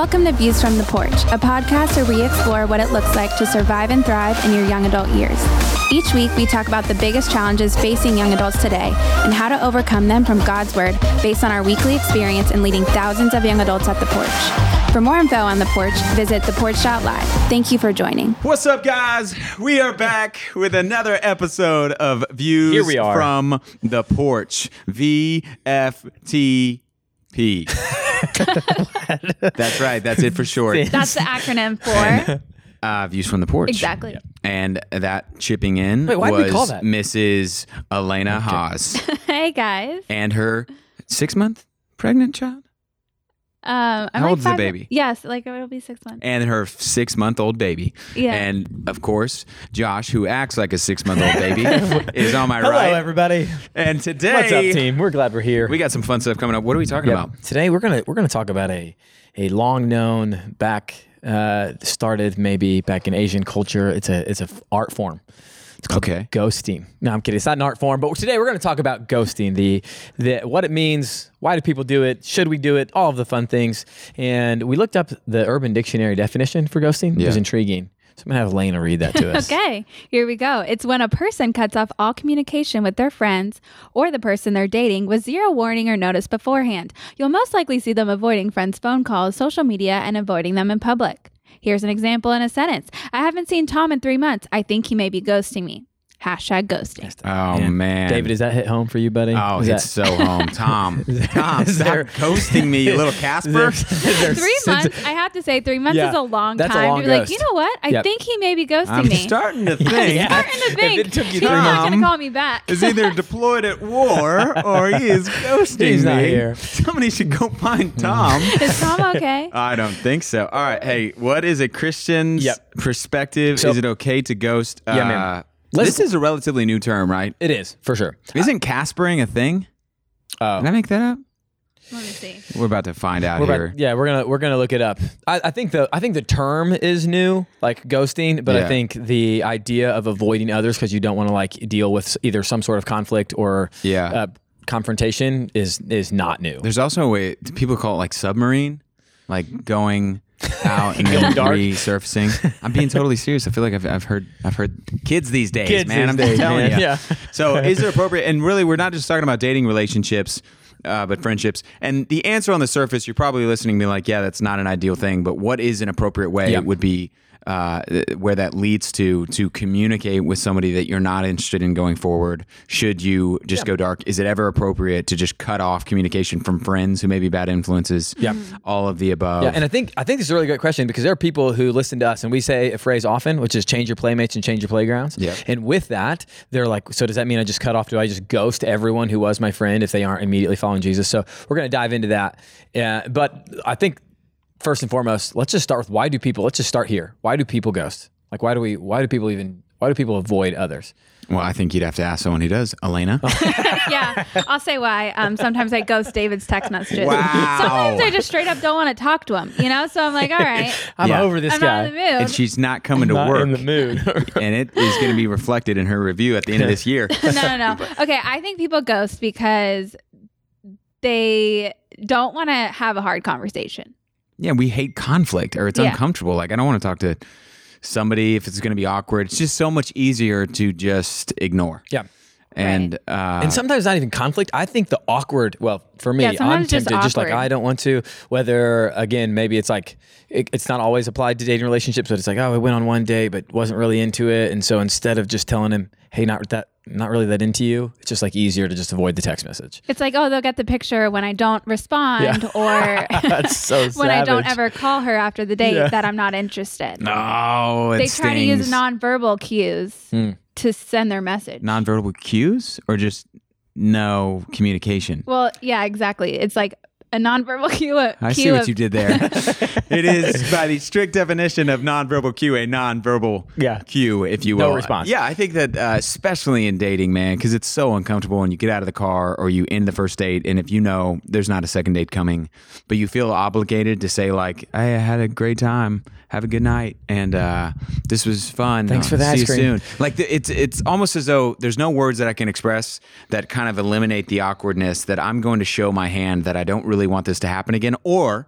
Welcome to Views from the Porch, a podcast where we explore what it looks like to survive and thrive in your young adult years. Each week, we talk about the biggest challenges facing young adults today and how to overcome them from God's Word based on our weekly experience in leading thousands of young adults at the porch. For more info on the porch, visit theporch.live. Thank you for joining. What's up, guys? We are back with another episode of Views Here we are. from the Porch. VFTP. That's right. That's it for short. That's the acronym for. Uh, Views from the Porch. Exactly. And that chipping in Wait, why'd was we call that? Mrs. Elena Haas hey, guys. and her six month pregnant child Um, I'm How like old's the five- baby? Yes, like it'll be six months. and her six month old baby. Yeah. And of course, Josh, who acts like a six month old baby, is on my Hello, right. Hello, everybody. And today, What's up, team? We're glad we're here. We got some fun stuff coming up. What are we talking Yeah. about? Today we're gonna we're gonna talk about a a long known back uh, started maybe back in Asian culture. It's a it's a f- art form. It's called Okay. ghosting. No, I'm kidding. It's not an art form, but today we're going to talk about ghosting, the the what it means, why do people do it, should we do it, all of the fun things. And we looked up the Urban Dictionary definition for ghosting. It was intriguing. So I'm gonna have Elena read that to us. Okay, here we go. It's when a person cuts off all communication with their friends or the person they're dating with zero warning or notice beforehand. You'll most likely see them avoiding friends' phone calls, social media, and avoiding them in public. Here's an example in a sentence I haven't seen Tom in three months. I think he may be ghosting me. Hashtag ghosting. Oh man, David, is that hit home for you, buddy? Oh, Is it's that- so home, Tom. Tom, is stop there- ghosting me, you little Casper. Is there Three sense- months, I have to say, three months Yeah, is a long that's a time long to be like, you know what? I Yep. think he may be ghosting I'm me. starting to think Yeah. starting to If think it took you he's three not going to call me back. is either deployed at war or he is ghosting He's me. not here. Somebody should go find mm. Tom. Is Tom okay? I don't think so. All right, hey, what is a Christian's Yep. perspective? So- is it okay to ghost? Yeah, man. Let's- this is a relatively new term, right? It is for sure. Isn't Caspering a thing? Oh. Did I make that up? Let me see. We're about to find out We're here. about, yeah, we're gonna we're gonna look it up. I, I think the I think the term is new, like ghosting, but Yeah. I think the idea of avoiding others because you don't want to like deal with either some sort of conflict or Yeah. uh, confrontation is is not new. There's also a way people call it like submarine, like going out and then dark. resurfacing. I'm being totally serious. I feel like I've, I've heard I've heard kids these days, Kids man. these I'm just days, telling man. you. Yeah. So is it appropriate? And really, we're not just talking about dating relationships. Uh, but friendships and the answer on the surface, you're probably listening to me like, yeah, that's not an ideal thing. But what is an appropriate way Yeah. would be uh, where that leads to to communicate with somebody that you're not interested in going forward. Should you just go dark? Is it ever appropriate to just cut off communication from friends who may be bad influences? Yeah. all of the above. Yeah, and I think I think this is a really great question because there are people who listen to us and we say a phrase often, which is change your playmates and change your playgrounds. Yeah. And with that, they're like, so does that mean I just cut off? Do I just ghost everyone who was my friend if they aren't immediately following Jesus? So we're going to dive into that. Uh, but I think first and foremost, let's just start with why do people? Let's just start here. Why do people ghost? Like, why do we? Why do people even? Why do people avoid others? well, I think you'd have to ask someone who does. Elena. yeah, I'll say why. Um, sometimes I ghost David's text messages. Wow. Sometimes I just straight up don't want to talk to him. You know, so I'm like, all right, I'm Yeah. over this I'm guy. not in the mood. and she's not coming to Not work. in the mood. and it is going to be reflected in her review at the end of this year. no, no, no. Okay, I think people ghost because they don't want to have a hard conversation. Yeah, we hate conflict or it's Yeah. uncomfortable. Like I don't want to talk to somebody if it's going to be awkward. It's just so much easier to just ignore. yeah. And uh, and sometimes not even conflict. I think the awkward. Well, for me, Yeah, I'm sometimes just tempted, just, like. I don't want to. Whether again, maybe it's like it, it's not always applied to dating relationships, but it's like oh, I went on one date, but wasn't really into it, and so instead of just telling him, hey, not that, not really that into you, it's just like easier to just avoid the text message. It's like, oh, they'll get the picture when I don't respond, or That's so when I don't ever call her after the date Yeah. that I'm not interested. no, they try to use nonverbal cues Hmm. To send their message. nonverbal cues or just no communication. Well, yeah, exactly. It's like a nonverbal cue. A I cue see what of- you did there. it is by the strict definition of nonverbal cue a nonverbal Yeah. cue, if you will. No will. response. Yeah, I think that uh, especially in dating, man, because it's so uncomfortable when you get out of the car or you end the first date, and if you know there's not a second date coming, but you feel obligated to say like, "Hey, I had a great time. Have a good night, and uh, this was fun. Thanks Uh, for that. See ice you soon." Like the, it's it's almost as though there's no words that I can express that kind of eliminate the awkwardness that I'm going to show my hand that I don't really want this to happen again, or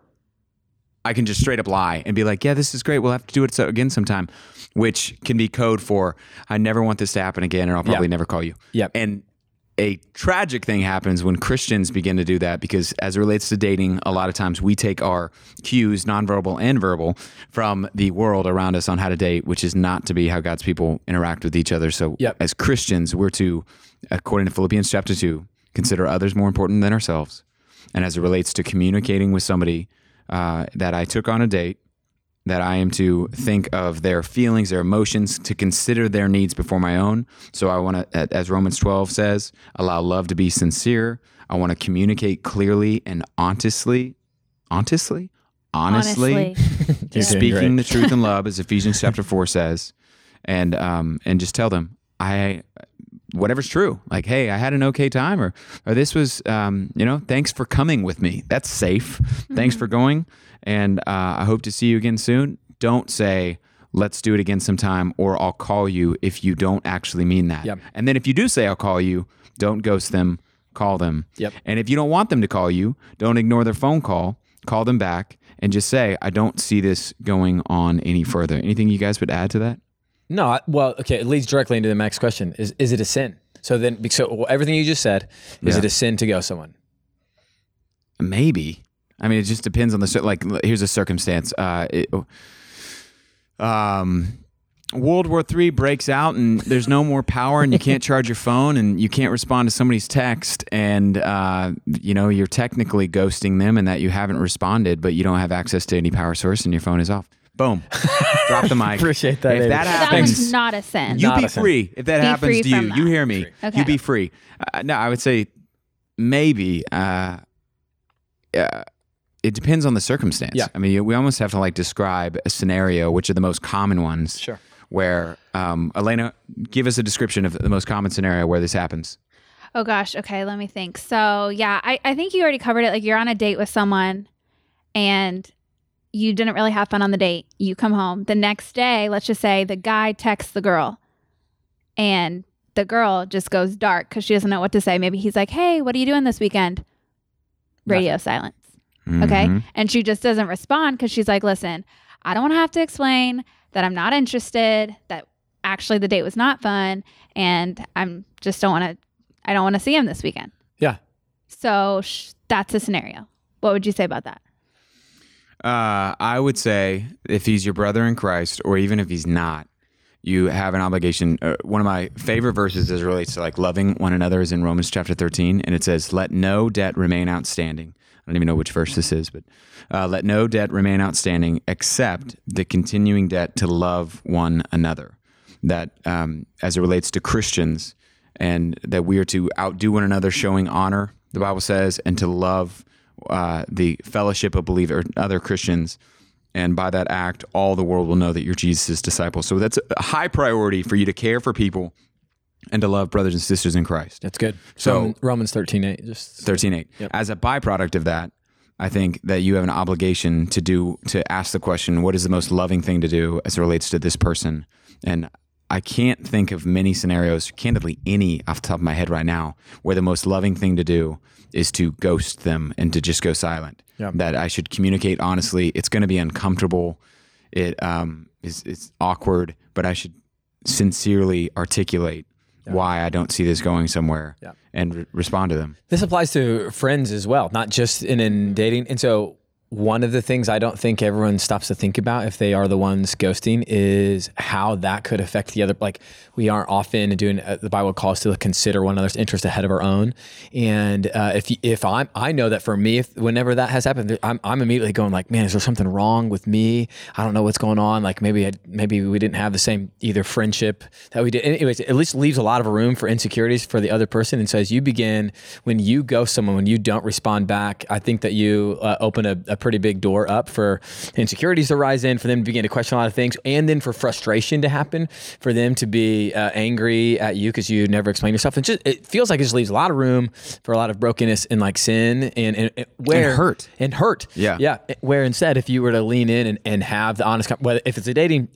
I can just straight up lie and be like, yeah, this is great. We'll have to do it so- again sometime, which can be code for I never want this to happen again, and I'll probably Yep. never call you. Yep. And a tragic thing happens when Christians begin to do that because, as it relates to dating, a lot of times we take our cues, nonverbal and verbal, from the world around us on how to date, which is not to be how God's people interact with each other. So, Yep. as Christians, we're to, according to Philippians chapter 2, consider others more important than ourselves. And as it relates to communicating with somebody uh, that I took on a date, that I am to think of their feelings, their emotions, to consider their needs before my own. So I want to, as Romans 12 says, allow love to be sincere. I want to communicate clearly and honestly, honestly, honestly, Honestly. Speaking the truth in love, as Ephesians chapter 4 says, and um, and just tell them I whatever's true. Like, hey, I had an okay time, or or this was, um, you know, thanks for coming with me. That's safe. Thanks for going, and uh, I hope to see you again soon. Don't say let's do it again sometime, or I'll call you if you don't actually mean that. Yep. And then if you do say I'll call you, don't ghost them. Call them. Yep. And if you don't want them to call you, don't ignore their phone call. Call them back and just say, I don't see this going on any further. Anything you guys would add to that? No, I- well, okay, it leads directly into the next question. Is is it a sin? So then, so everything you just said, is Yeah. it a sin to ghost someone? Maybe. I mean, it just depends on the like. Here's a circumstance. Uh, it, um, World War III breaks out, and there's no more power, and you can't charge your phone, and you can't respond to somebody's text, and uh, you know you're technically ghosting them, and that you haven't responded, but you don't have access to any power source, and your phone is off. Boom. Drop the mic. Appreciate that, If Amy. that So that happens, was not a sin. you Not be a sin. free if that Be happens free to you. from You that. hear me? Okay. You be free. Uh, no, I would say maybe. Uh, uh, it depends on the circumstance. Yeah. I mean, we almost have to like describe a scenario, which are the most common ones. Sure. Where, um, Elena, give us a description of the most common scenario where this happens. Oh gosh. Okay, let me think. So yeah, I, I think you already covered it. Like you're on a date with someone and you didn't really have fun on the date. You come home. The next day, let's just say the guy texts the girl and the girl just goes dark because she doesn't know what to say. Maybe he's like, Hey, what are you doing this weekend? Radio silence. Okay. Mhm. And she just doesn't respond because she's like, listen, I don't want to have to explain that I'm not interested, that actually the date was not fun, and I'm just don't want to, I don't want to see him this weekend. Yeah. So sh- that's a scenario. What would you say about that? Uh, I would say if he's your brother in Christ, or even if he's not, you have an obligation. Uh, one of my favorite verses as relates to like loving one another is in Romans chapter 13, and it says, Let no debt remain outstanding. I don't even know which verse this is, but uh, let no debt remain outstanding except the continuing debt to love one another. That um, as it relates to Christians, and that we are to outdo one another, showing honor, the Bible says, and to love uh, the fellowship of believers, other Christians. And by that act, all the world will know that you're Jesus' disciple. So that's a high priority for you to care for people and to love brothers and sisters in Christ. That's good. So- Roman- Romans thirteen eight. Just 13.8. As a byproduct of that, I think that you have an obligation to do to ask the question, what is the most loving thing to do as it relates to this person? And I can't think of many scenarios, candidly any off the top of my head right now, where the most loving thing to do is to ghost them and to just go silent. Yeah. That I should communicate honestly. It's going to be uncomfortable. It um, is it's awkward, but I should sincerely articulate why I don't see this going somewhere Yeah. and re- respond to them. This applies to friends as well, not just in, in dating. And so, one of the things I don't think everyone stops to think about if they are the ones ghosting is how that could affect the other. Like, we aren't often doing uh, the Bible calls to consider one another's interest ahead of our own. And uh, if if I'm, I know that for me, if whenever that has happened, I'm, I'm immediately going like, man, is there something wrong with me? I don't know what's going on. Like maybe I, maybe we didn't have the same either friendship that we did. Anyways, it at least leaves a lot of room for insecurities for the other person. And so as you begin, when you ghost someone, when you don't respond back, I think that you uh, open a, a pretty big door up for insecurities to rise in, for them to begin to question a lot of things, and then for frustration to happen, for them to be uh, angry at you because you never explain yourself. And just it feels like it just leaves a lot of room for a lot of brokenness and like sin and, and, and where hurt. and hurt. Yeah. yeah. Where instead, if you were to lean in and, and have the honest, whether if it's a dating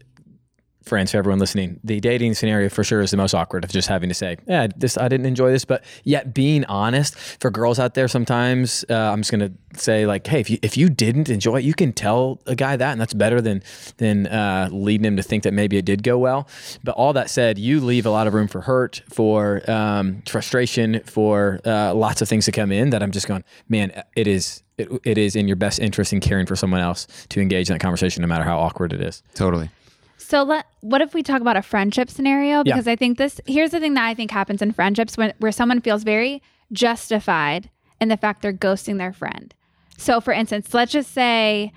friends, for everyone listening, the dating scenario for sure is the most awkward of just having to say, yeah, this I didn't enjoy this, but yet being honest for girls out there. Sometimes uh, I'm just gonna say like, hey, if you if you didn't enjoy it, you can tell a guy that, and that's better than than uh, leading him to think that maybe it did go well. But all that said, you leave a lot of room for hurt, for um, frustration, for uh, lots of things to come in. That I'm just going, man, it is. It, it is in your best interest in caring for someone else to engage in that conversation, no matter how awkward it is. Totally. So let what if we talk about a friendship scenario? Yeah. Because I think this here's the thing that I think happens in friendships when where someone feels very justified in the fact they're ghosting their friend. So for instance, let's just say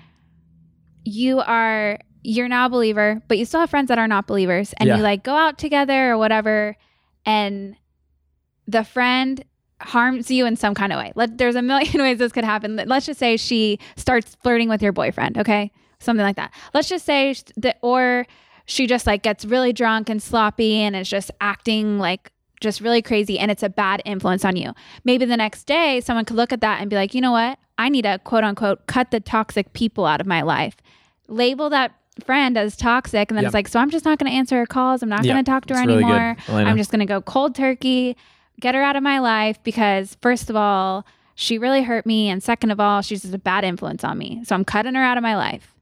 you are you're now a believer, but you still have friends that are not believers and Yeah. you like go out together or whatever and the friend harms you in some kind of way. Let, there's a million ways this could happen. Let's just say she starts flirting with your boyfriend, okay? Something like that. Let's just say that, or she just like gets really drunk and sloppy and is just acting like just really crazy and it's a bad influence on you. Maybe the next day someone could look at that and be like, you know what? I need to quote unquote cut the toxic people out of my life. Label that friend as toxic and then Yep. it's like, so I'm just not going to answer her calls. I'm not Yep. going to talk to her It's anymore. Elena. I'm just going to go cold turkey, get her out of my life because first of all, she really hurt me and second of all, she's just a bad influence on me. So I'm cutting her out of my life.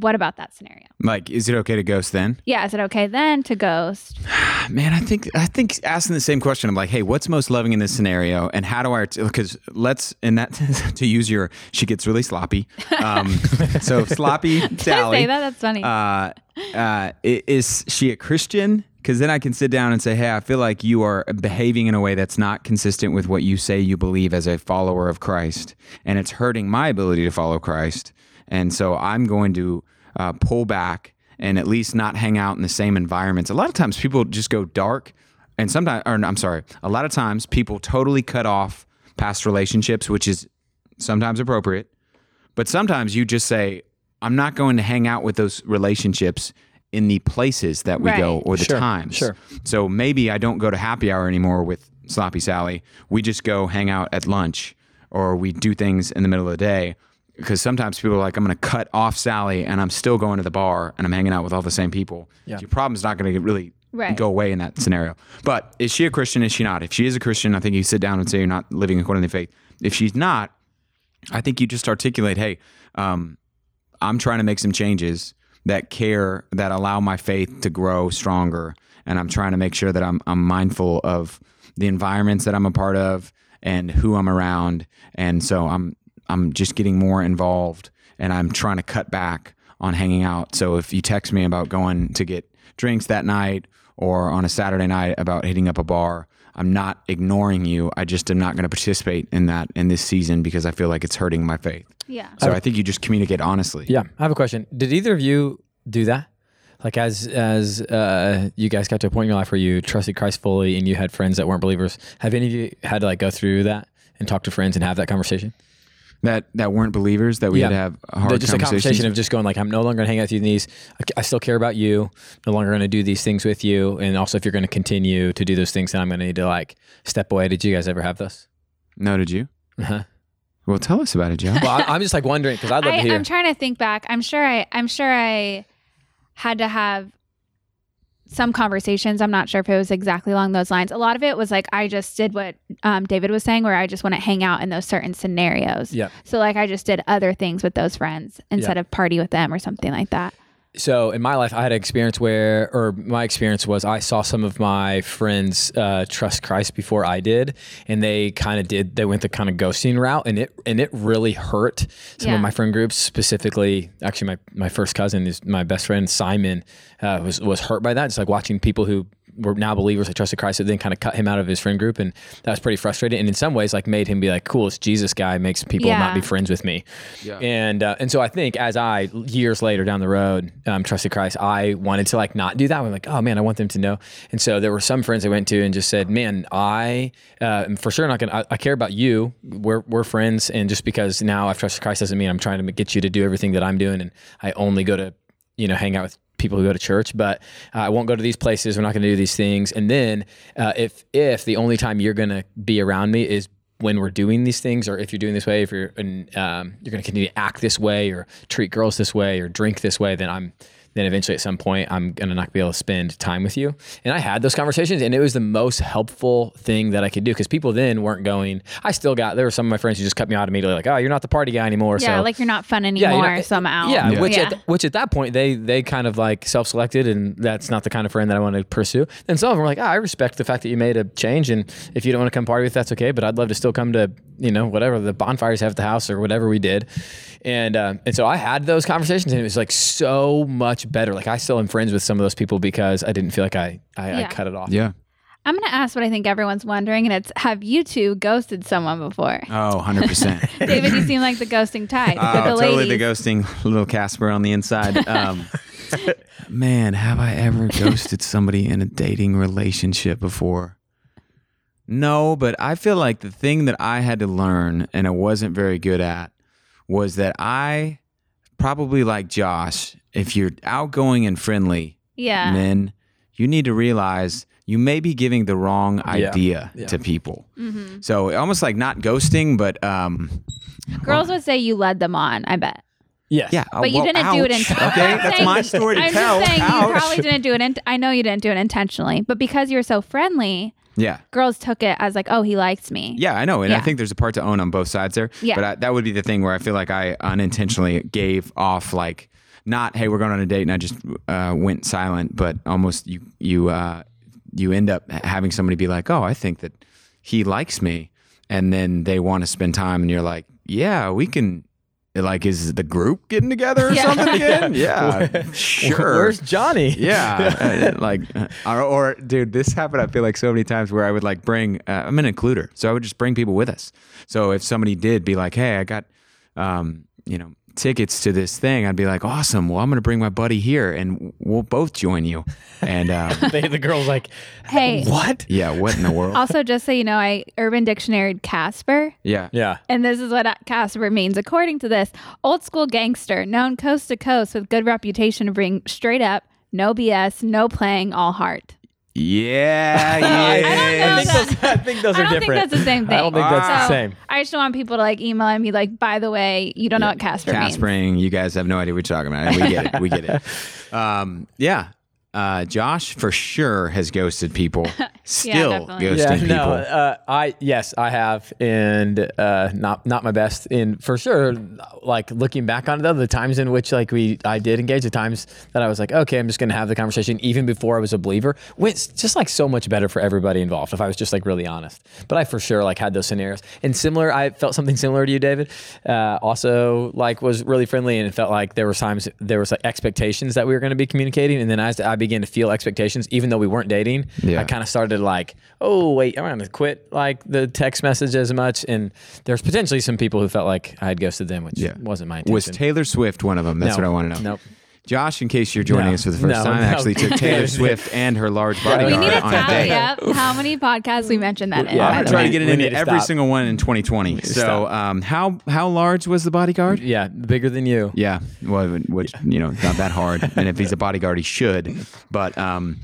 What about that scenario? Like, is it okay to ghost then? Yeah, is it okay then to ghost? Man, I think I think asking the same question. I'm like, hey, what's most loving in this scenario, and how do I? Because let's in that to use your, she gets really sloppy. Um, so sloppy Sally. say that? That's funny. Uh, uh, is she a Christian? Because then I can sit down and say, hey, I feel like you are behaving in a way that's not consistent with what you say you believe as a follower of Christ, and it's hurting my ability to follow Christ. And so I'm going to uh, pull back and at least not hang out in the same environments. A lot of times people just go dark, and sometimes, or I'm sorry, a lot of times people totally cut off past relationships, which is sometimes appropriate. But sometimes you just say, I'm not going to hang out with those relationships in the places that we go or the Sure, times. sure. So maybe I don't go to happy hour anymore with Sloppy Sally. We just go hang out at lunch or we do things in the middle of the day. Because sometimes people are like, I'm going to cut off Sally and I'm still going to the bar and I'm hanging out with all the same people. Yeah. Your problem's not going to really Right. go away in that scenario. But is she a Christian? Is she not? If she is a Christian, I think you sit down and say you're not living according to the faith. If she's not, I think you just articulate, hey, um, I'm trying to make some changes that care, that allow my faith to grow stronger. And I'm trying to make sure that I'm, I'm mindful of the environments that I'm a part of and who I'm around. And so I'm, I'm just getting more involved and I'm trying to cut back on hanging out. So if you text me about going to get drinks that night or on a Saturday night about hitting up a bar, I'm not ignoring you. I just am not going to participate in that in this season because I feel like it's hurting my faith. yeah. So I think you just communicate honestly. Yeah, I have a question. Did either of you do that? Like as as uh, you guys got to a point in your life where you trusted Christ fully and you had friends that weren't believers, have any of you had to like go through that and talk to friends and have that conversation? That that weren't believers that we Yeah. had to have hard The- just a conversation of just going like, I'm no longer gonna hang out with you in these. I, I still care about you. No longer gonna do these things with you. And also, if you're gonna continue to do those things, then I'm gonna need to like step away. Did you guys ever have this? no, did you? Uh-huh. Well, tell us about it, Joe. Well, I, I'm just like wondering because I'd love I, to hear. I'm trying to think back. I'm sure I I'm sure I had to have some conversations. I'm not sure if it was exactly along those lines. A lot of it was like I just did what um, David was saying, where I just want to hang out in those certain scenarios. yeah. So like I just did other things with those friends instead of party with them or something like that. So in my life, I had an experience where, or my experience was, I saw some of my friends uh, trust Christ before I did, and they kind of did. They went the kind of ghosting route, and it and it really hurt some Yeah. of my friend groups. Specifically, actually, my my first cousin is my best friend Simon uh, was was hurt by that. Just like watching people who were now believers that trusted Christ, that then kind of cut him out of his friend group, and that was pretty frustrating. And in some ways, like made him be like, "Cool, this Jesus guy makes people Yeah. not be friends with me." Yeah. And uh, and so I think as I years later down the road um, trusted Christ, I wanted to like not do that. I'm like, oh man, I want them to know. And so there were some friends I went to and just said, man, I uh, am for sure not gonna. I, I care about you. We're we're friends, and just because now I've trusted Christ doesn't mean I'm trying to get you to do everything that I'm doing, and I only go to you know hang out with people who go to church, but uh, I won't go to these places. We're not going to do these things. And then uh, if if the only time you're going to be around me is when we're doing these things, or if you're doing this way, if you're and um, you're going to continue to act this way, or treat girls this way, or drink this way, then I'm then eventually at some point I'm gonna not be able to spend time with you. And I had those conversations, and it was the most helpful thing that I could do because people then weren't going. I still got there were some of my friends who just cut me out immediately, like, "Oh, you're not the party guy anymore." Yeah, so like you're not fun you're anymore not- somehow. Yeah, which yeah. At, which at that point they they kind of like self-selected, and that's not the kind of friend that I want to pursue. And some of them were like, ah, I respect the fact that you made a change, and if you don't want to come party with, that's okay. But I'd love to still come to you know whatever the bonfires have at the house or whatever we did. And um, and so I had those conversations, and it was like so much better. Like I still am friends with some of those people because I didn't feel like I I, I cut it off. Yeah. I'm going to ask what I think everyone's wondering, and it's have you two ghosted someone before? Oh, 100%. David, you seem like the ghosting type with the Oh, totally ladies. the ghosting little Casper on the inside. Um, man, have I ever ghosted somebody in a dating relationship before? No, but I feel like the thing that I had to learn and I wasn't very good at was that I probably like Josh, if you're outgoing and friendly, yeah. then you need to realize you may be giving the wrong idea Yeah. to people. Mm-hmm. So almost like not ghosting, but um, Girls would say you led them on, I bet. Yes. yeah. But you well, didn't do it ouch. in Okay, I'm that's saying- my story to I'm tell. just saying you probably didn't do it. In, I know you didn't do it intentionally, but because you're so friendly, Yeah. girls took it as like, oh, he likes me. Yeah, I know, and I think there's a part to own on both sides there. Yeah. But I, that would be the thing where I feel like I unintentionally gave off like not, hey, we're going on a date, and I just uh, went silent, but almost you you uh, you end up having somebody be like, oh, I think that he likes me, and then they want to spend time, and you're like, yeah, we can. Like, is the group getting together or Yeah. something again? Yeah, sure. Where's Johnny? Yeah, uh, like, uh, or, or dude, this happened. I feel like so many times where I would like bring. Uh, I'm an includer, so I would just bring people with us. So if somebody did be like, "Hey, I got, um, you know, tickets to this thing," I'd be like, "Awesome! Well, I'm going to bring my buddy here, and we'll both join you." And um, They, the girl's like, Hey, what? yeah, what in the world? also, just so you know, I Urban Dictionary Casper. Yeah, Yeah. And this is what Casper means. According to this, old school gangster, known coast to coast with good reputation of being straight up, no BS, no playing, all heart. Yeah, I, yeah. know think that- those, I think those I are don't different. think that's the same thing. I don't think that's the So, same. I just don't want people to like email and be like, by the way, you don't know what Casper means. Caspering, you guys have no idea what you're talking about. We get it. We get it. Um, yeah. Uh, Josh for sure has ghosted people. Still definitely. ghosting people. no, uh, I yes, I have, and uh, not not my best. And for sure, like looking back on it, though, the times in which like we I did engage, the times that I was like, okay, I'm just gonna have the conversation, even before I was a believer, went just like so much better for everybody involved. If I was just like really honest, but I for sure like had those scenarios. And similar, I felt something similar to you, David. Uh, also, like was really friendly, and it felt like there was times there was like expectations that we were going to be communicating, and then as I began to feel expectations, even though we weren't dating, Yeah. I kind of started like, oh wait, I'm gonna quit like the text message as much. And there's potentially some people who felt like I had ghosted them, which Yeah. wasn't my intention. Was Taylor Swift one of them? That's No. what I want to know. Nope. Josh, in case you're joining No. us for the first No, time, no. actually took Taylor Swift and her large bodyguard We need to on a tally date. up how many podcasts we mentioned that in. Yeah. I'm the gonna try to get it into every stop. single one in 2020. So, um, how how large was the bodyguard? Yeah, bigger than you. Yeah, well, which you know, not that hard. and if he's a bodyguard, he should. But um,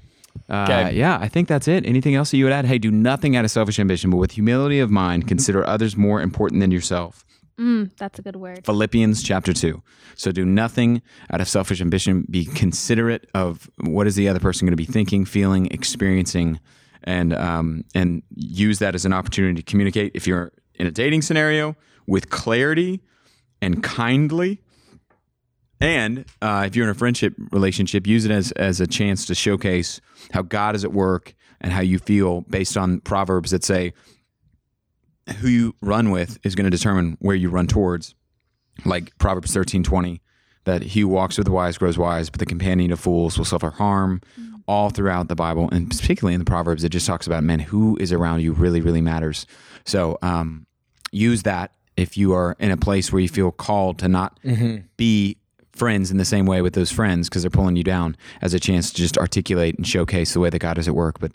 uh, yeah, I think that's it. Anything else that you would add? Hey, do nothing out of selfish ambition, but with humility of mind, consider others more important than yourself. Mm, that's a good word. Philippians chapter 2. So do nothing out of selfish ambition. Be considerate of what is the other person going to be thinking, feeling, experiencing, and um, and use that as an opportunity to communicate. If you're in a dating scenario, with clarity and kindly. And uh, if you're in a friendship relationship, use it as as a chance to showcase how God is at work and how you feel based on proverbs that say who you run with is going to determine where you run towards. Like Proverbs thirteen twenty, that he who walks with the wise grows wise, but the companion of fools will suffer harm. All throughout the Bible, and particularly in the Proverbs, it just talks about man who is around you really, really matters. So um, use that if you are in a place where you feel called to not be friends in the same way with those friends because they're pulling you down as a chance to just articulate and showcase the way that God is at work. But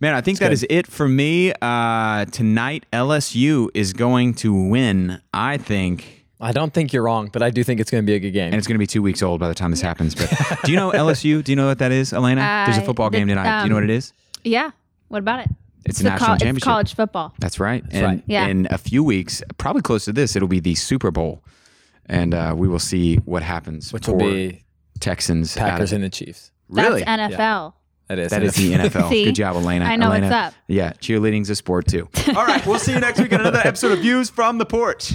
man, I think that is it for me. Uh, tonight, LSU is going to win, I think. I don't think you're wrong, but I do think it's going to be a good game. And it's going to be two weeks old by the time this happens. But do you know LSU? Do you know what that is, Elena? There's a Uh, football game the- tonight. do you know what it is? Yeah. What about it? It's, a national col- championship. It's college football. That's right. and right. Yeah. in a few weeks, probably close to this, it'll be the Super Bowl. And uh, we will see what happens. which for- will be Texans. out Packers of- and the Chiefs. really? That's NFL. That is. That is the NFL. See? Good job, Elena. I know what's up. Yeah, cheerleading's a sport too. All right, we'll see you next week on another episode of Views from the Porch.